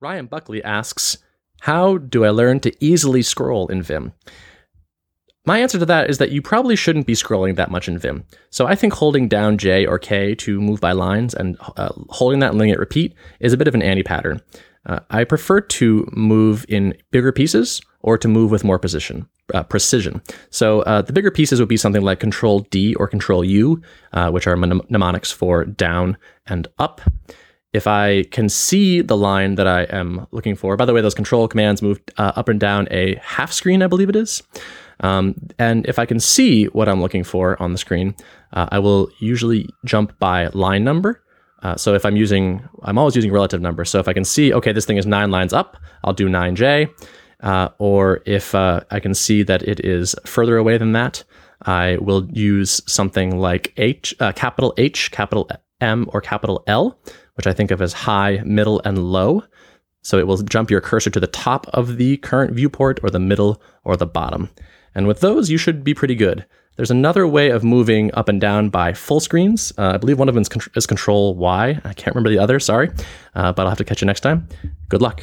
Ryan Buckley asks, How do I learn to easily scroll in Vim? My answer to that is that you probably shouldn't be scrolling that much in Vim. So I think holding down J or K to move by lines and uh, holding that and letting it repeat is a bit of an anti pattern. Uh, I prefer to move in bigger pieces or to move with more precision. Uh, precision. So uh, the bigger pieces would be something like Control D or Control U, uh, which are mnemonics for down and up if I can see the line that I am looking for, by the way, those control commands move uh, up and down a half screen, I believe it is. Um, and if I can see what I'm looking for on the screen, uh, I will usually jump by line number. Uh, so if I'm using, I'm always using relative number. So if I can see, okay, this thing is nine lines up, I'll do 9J. Uh, or if uh, I can see that it is further away than that, I will use something like H, uh, capital H, capital M, or capital L, which I think of as high, middle, and low. So it will jump your cursor to the top of the current viewport or the middle or the bottom. And with those, you should be pretty good. There's another way of moving up and down by full screens. Uh, I believe one of them is, Control Y. I can't remember the other, sorry. Uh, but I'll have to catch you next time. Good luck.